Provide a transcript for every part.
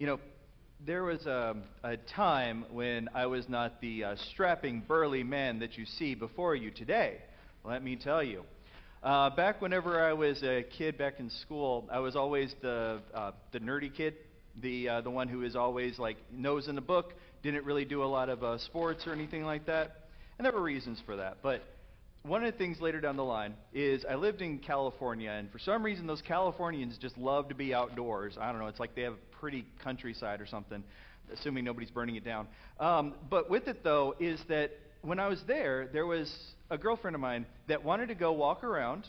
You know, there was a, a time when I was not the uh, strapping, burly man that you see before you today. Let me tell you. Uh, back whenever I was a kid back in school, I was always the uh, the nerdy kid, the uh, the one who is always like nose in the book, didn't really do a lot of uh, sports or anything like that, and there were reasons for that. But one of the things later down the line is I lived in California, and for some reason those Californians just love to be outdoors. I don't know, it's like they have a pretty countryside or something, assuming nobody's burning it down. Um, but with it though is that when I was there, there was a girlfriend of mine that wanted to go walk around,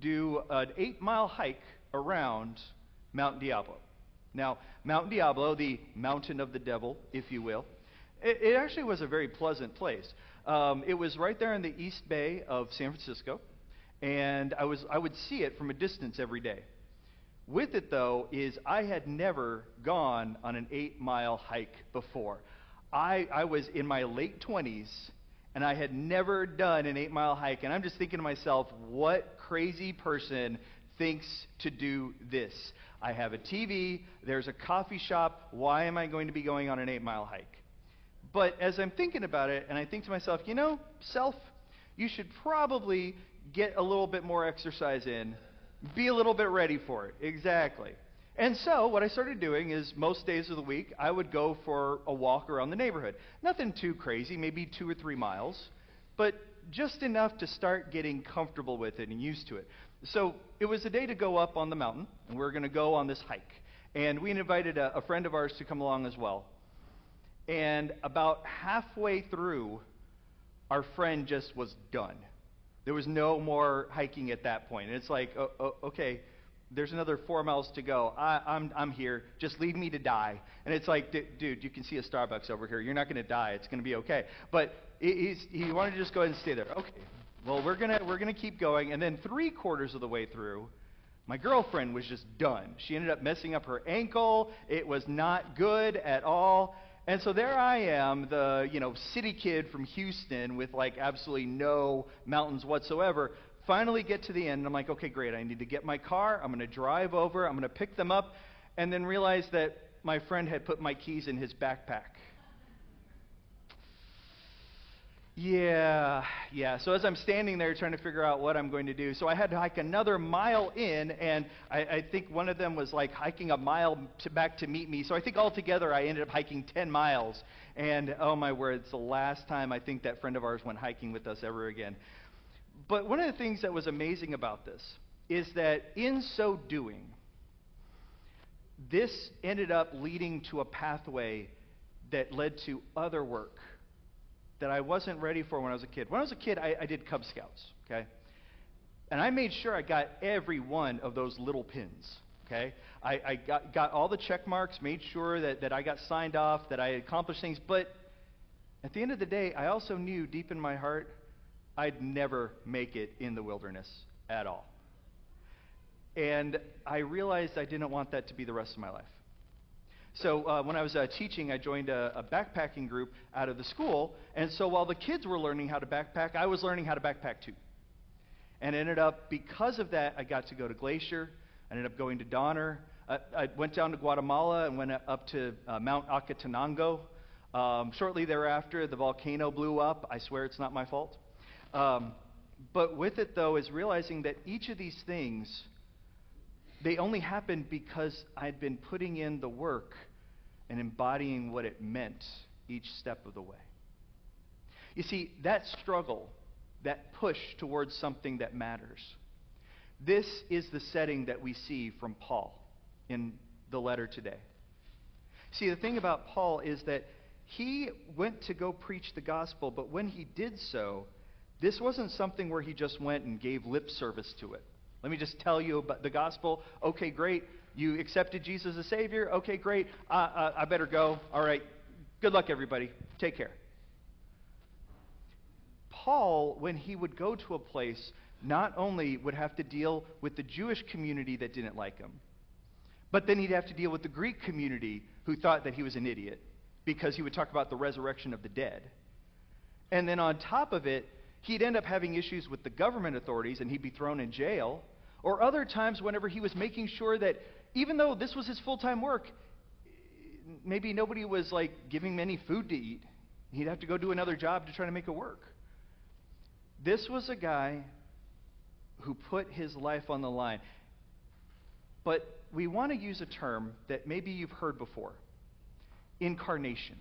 do an eight mile hike around Mount Diablo. Now, Mount Diablo, the mountain of the devil, if you will, it, it actually was a very pleasant place. Um, it was right there in the East Bay of San Francisco, and I, was, I would see it from a distance every day. With it, though, is I had never gone on an eight mile hike before. I, I was in my late 20s, and I had never done an eight mile hike, and I'm just thinking to myself, what crazy person thinks to do this? I have a TV, there's a coffee shop, why am I going to be going on an eight mile hike? But as I'm thinking about it, and I think to myself, you know, self, you should probably get a little bit more exercise in, be a little bit ready for it. Exactly. And so, what I started doing is most days of the week, I would go for a walk around the neighborhood. Nothing too crazy, maybe two or three miles, but just enough to start getting comfortable with it and used to it. So, it was a day to go up on the mountain, and we are going to go on this hike. And we invited a, a friend of ours to come along as well. And about halfway through, our friend just was done. There was no more hiking at that point. And it's like, oh, oh, okay, there's another four miles to go. I, I'm, I'm here. Just leave me to die. And it's like, dude, you can see a Starbucks over here. You're not going to die. It's going to be okay. But he wanted to just go ahead and stay there. Okay. Well, we're going we're gonna keep going. And then three quarters of the way through, my girlfriend was just done. She ended up messing up her ankle. It was not good at all. And so there I am, the, you know, city kid from Houston with like absolutely no mountains whatsoever. Finally get to the end, and I'm like, okay, great. I need to get my car. I'm going to drive over. I'm going to pick them up, and then realize that my friend had put my keys in his backpack. Yeah, yeah. So as I'm standing there trying to figure out what I'm going to do, so I had to hike another mile in, and I, I think one of them was like hiking a mile to back to meet me. So I think altogether I ended up hiking 10 miles. And oh my word, it's the last time I think that friend of ours went hiking with us ever again. But one of the things that was amazing about this is that in so doing, this ended up leading to a pathway that led to other work that I wasn't ready for when I was a kid. When I was a kid, I, I did Cub Scouts, okay? And I made sure I got every one of those little pins, okay? I, I got, got all the check marks, made sure that, that I got signed off, that I accomplished things. But at the end of the day, I also knew deep in my heart I'd never make it in the wilderness at all. And I realized I didn't want that to be the rest of my life. So uh, when I was uh, teaching, I joined a, a, backpacking group out of the school. And so while the kids were learning how to backpack, I was learning how to backpack too. And ended up, because of that, I got to go to Glacier. I ended up going to Donner. I, I went down to Guatemala and went up to uh, Mount Acatenango. Um, shortly thereafter, the volcano blew up. I swear it's not my fault. Um, but with it, though, is realizing that each of these things they only happened because I'd been putting in the work and embodying what it meant each step of the way. You see, that struggle, that push towards something that matters, this is the setting that we see from Paul in the letter today. See, the thing about Paul is that he went to go preach the gospel, but when he did so, this wasn't something where he just went and gave lip service to it. Let me just tell you about the gospel. Okay, great. You accepted Jesus as Savior. Okay, great. Uh, uh, I better go. All right. Good luck, everybody. Take care. Paul, when he would go to a place, not only would have to deal with the Jewish community that didn't like him, but then he'd have to deal with the Greek community who thought that he was an idiot because he would talk about the resurrection of the dead. And then on top of it, he'd end up having issues with the government authorities and he'd be thrown in jail or other times, whenever he was making sure that even though this was his full time work, maybe nobody was like giving him any food to eat. He'd have to go do another job to try to make it work. This was a guy who put his life on the line. But we want to use a term that maybe you've heard before incarnation.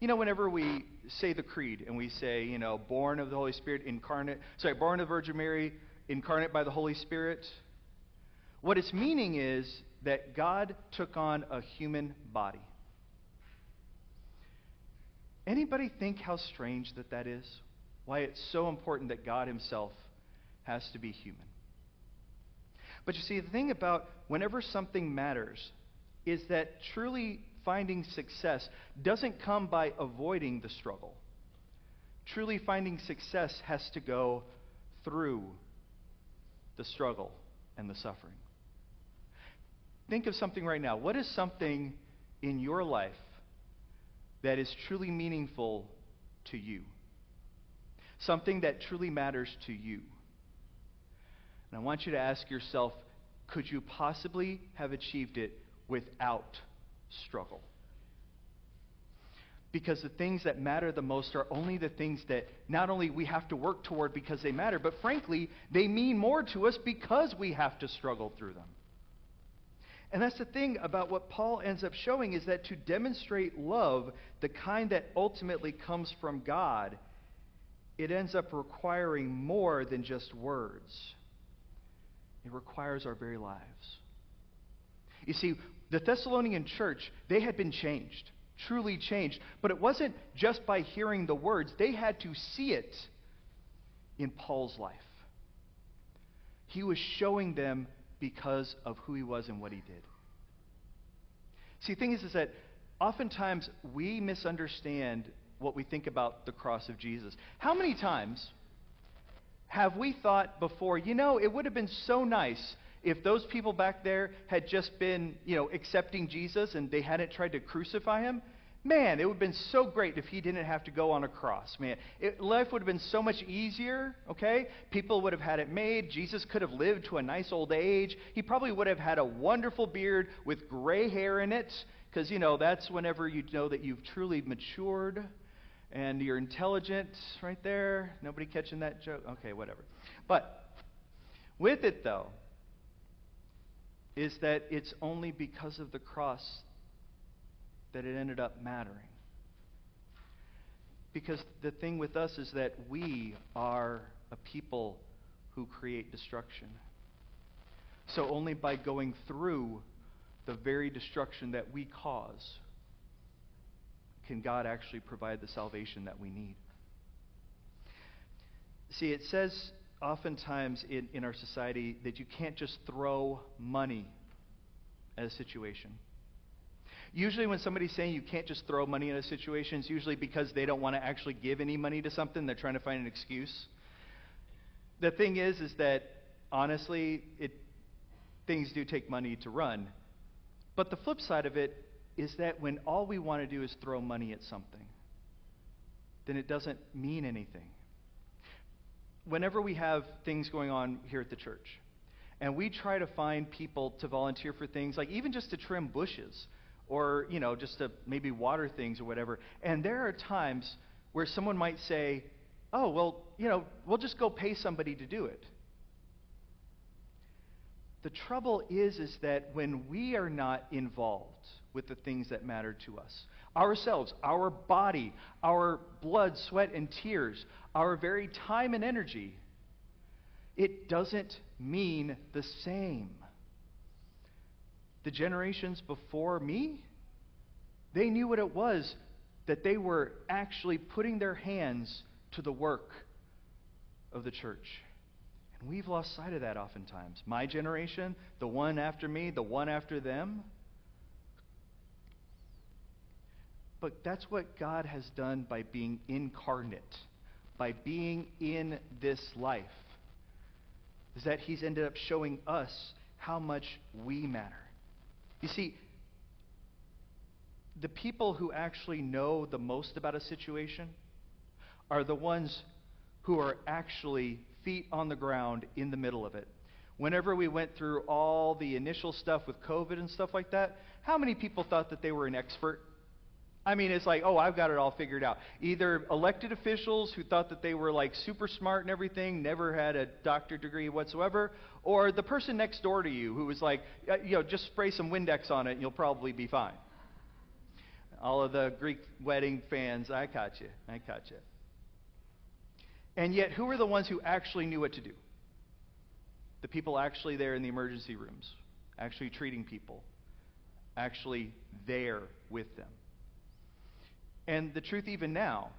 You know, whenever we say the creed and we say, you know, born of the Holy Spirit, incarnate, sorry, born of the Virgin Mary, incarnate by the Holy Spirit, what its meaning is that God took on a human body. Anybody think how strange that that is? Why it's so important that God Himself has to be human. But you see, the thing about whenever something matters is that truly finding success doesn't come by avoiding the struggle. Truly finding success has to go through the struggle and the suffering. Think of something right now. What is something in your life that is truly meaningful to you? Something that truly matters to you. And I want you to ask yourself could you possibly have achieved it without struggle? Because the things that matter the most are only the things that not only we have to work toward because they matter, but frankly, they mean more to us because we have to struggle through them. And that's the thing about what Paul ends up showing is that to demonstrate love, the kind that ultimately comes from God, it ends up requiring more than just words. It requires our very lives. You see, the Thessalonian church, they had been changed, truly changed. But it wasn't just by hearing the words, they had to see it in Paul's life. He was showing them because of who he was and what he did. See, the thing is, is that oftentimes we misunderstand what we think about the cross of Jesus. How many times have we thought before, you know, it would have been so nice if those people back there had just been, you know, accepting Jesus and they hadn't tried to crucify him? Man, it would have been so great if he didn't have to go on a cross, man. It, life would have been so much easier, okay? People would have had it made. Jesus could have lived to a nice old age. He probably would have had a wonderful beard with gray hair in it, because, you know, that's whenever you know that you've truly matured and you're intelligent right there. Nobody catching that joke? Okay, whatever. But with it, though, is that it's only because of the cross that it ended up mattering. Because the thing with us is that we are a people who create destruction. So only by going through the very destruction that we cause can God actually provide the salvation that we need. See, it says oftentimes in, in our society that you can't just throw money at a situation. Usually, when somebody's saying you can't just throw money at a situation, it's usually because they don't want to actually give any money to something. They're trying to find an excuse. The thing is, is that honestly, it, things do take money to run. But the flip side of it is that when all we want to do is throw money at something, then it doesn't mean anything. Whenever we have things going on here at the church, and we try to find people to volunteer for things, like even just to trim bushes, or, you know, just to maybe water things or whatever, and there are times where someone might say, oh, well, you know, we'll just go pay somebody to do it. The trouble is, is that when we are not involved, with the things that matter to us. Ourselves, our body, our blood, sweat, and tears, our very time and energy, it doesn't mean the same. The generations before me, they knew what it was that they were actually putting their hands to the work of the church. And we've lost sight of that oftentimes. My generation, the one after me, the one after them, But that's what God has done by being incarnate, by being in this life, is that He's ended up showing us how much we matter. You see, the people who actually know the most about a situation are the ones who are actually feet on the ground in the middle of it. Whenever we went through all the initial stuff with COVID and stuff like that, how many people thought that they were an expert? I mean, it's like, oh, I've got it all figured out. Either elected officials who thought that they were like super smart and everything, never had a doctorate degree whatsoever, or the person next door to you who was like, uh, you know, just spray some Windex on it and you'll probably be fine. All of the Greek wedding fans, I caught you. I caught you. And yet, who were the ones who actually knew what to do? The people actually there in the emergency rooms, actually treating people, actually there with them. And the truth, even now,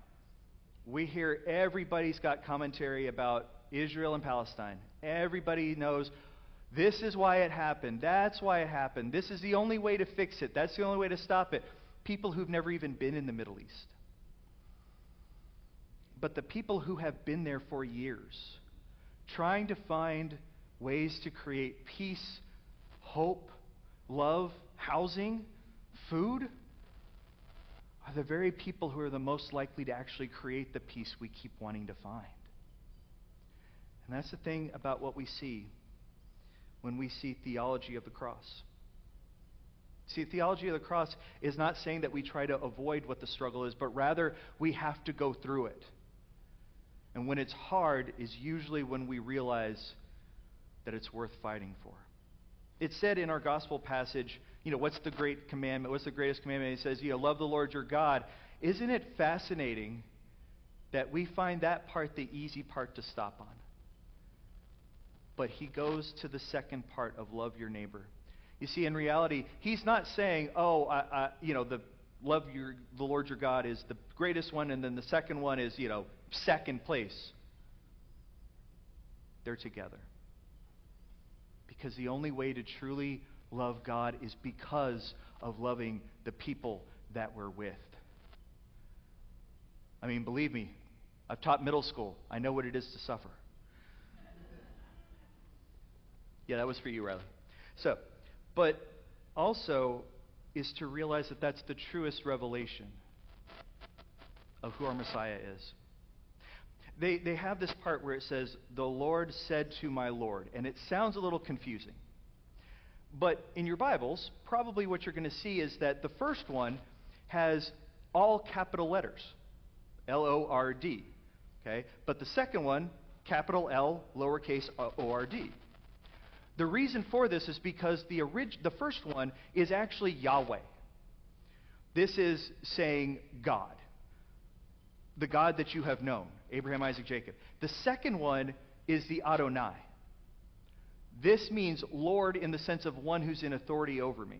we hear everybody's got commentary about Israel and Palestine. Everybody knows this is why it happened. That's why it happened. This is the only way to fix it. That's the only way to stop it. People who've never even been in the Middle East. But the people who have been there for years, trying to find ways to create peace, hope, love, housing, food, are the very people who are the most likely to actually create the peace we keep wanting to find. And that's the thing about what we see when we see theology of the cross. See, theology of the cross is not saying that we try to avoid what the struggle is, but rather we have to go through it. And when it's hard is usually when we realize that it's worth fighting for. It said in our gospel passage, you know, what's the great commandment? What's the greatest commandment? He says, you know, love the Lord your God. Isn't it fascinating that we find that part the easy part to stop on? But he goes to the second part of love your neighbor. You see, in reality, he's not saying, oh, I, I, you know, the love your, the Lord your God is the greatest one, and then the second one is, you know, second place. They're together. Because the only way to truly love God is because of loving the people that we're with. I mean, believe me, I've taught middle school. I know what it is to suffer. Yeah, that was for you, Riley. So, but also is to realize that that's the truest revelation of who our Messiah is. They, they have this part where it says, The Lord said to my Lord. And it sounds a little confusing. But in your Bibles, probably what you're going to see is that the first one has all capital letters L O R D. Okay? But the second one, capital L, lowercase o r d. The reason for this is because the, orig- the first one is actually Yahweh. This is saying God, the God that you have known Abraham, Isaac, Jacob. The second one is the Adonai. This means Lord in the sense of one who's in authority over me.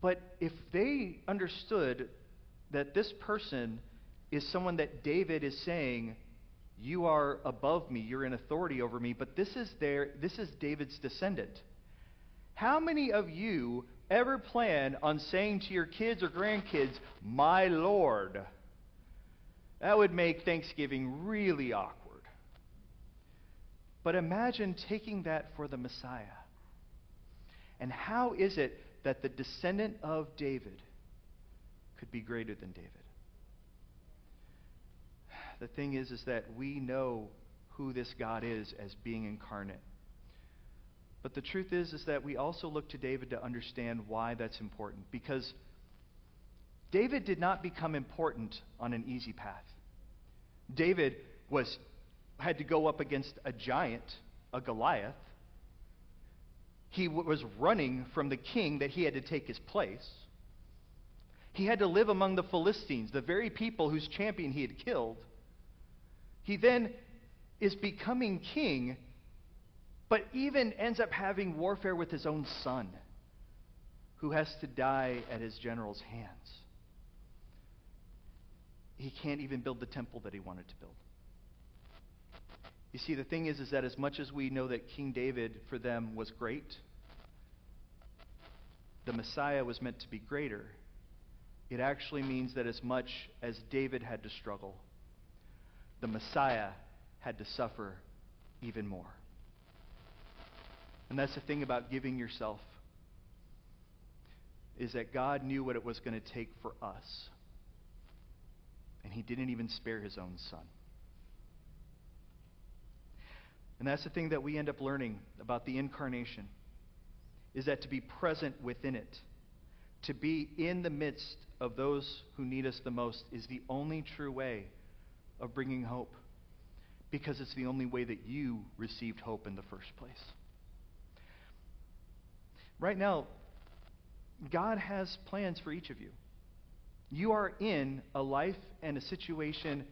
But if they understood that this person is someone that David is saying, you are above me, you're in authority over me, but this is their this is David's descendant. How many of you ever plan on saying to your kids or grandkids, "My Lord"? That would make Thanksgiving really awkward. But imagine taking that for the Messiah. And how is it that the descendant of David could be greater than David? The thing is, is that we know who this God is as being incarnate. But the truth is, is that we also look to David to understand why that's important. Because David did not become important on an easy path. David was had to go up against a giant, a Goliath. He was running from the king that he had to take his place. He had to live among the Philistines, the very people whose champion he had killed. He then is becoming king, but even ends up having warfare with his own son, who has to die at his general's hands. He can't even build the temple that he wanted to build. You see, the thing is, is that as much as we know that King David for them was great, the Messiah was meant to be greater. It actually means that as much as David had to struggle, the Messiah had to suffer even more. And that's the thing about giving yourself is that God knew what it was going to take for us. And he didn't even spare his own son. And that's the thing that we end up learning about the incarnation is that to be present within it, to be in the midst of those who need us the most is the only true way of bringing hope because it's the only way that you received hope in the first place. Right now, God has plans for each of you. You are in a life and a situation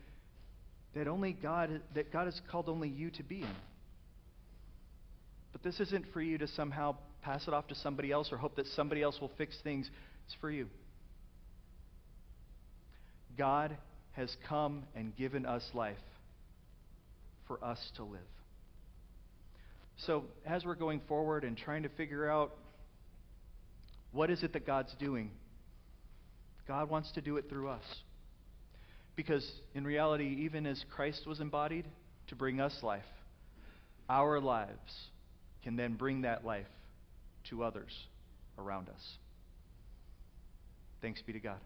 that only God that God has called only you to be in. But this isn't for you to somehow pass it off to somebody else or hope that somebody else will fix things. It's for you. God has come and given us life for us to live. So, as we're going forward and trying to figure out what is it that God's doing, God wants to do it through us. Because in reality, even as Christ was embodied to bring us life, our lives can then bring that life to others around us. Thanks be to God.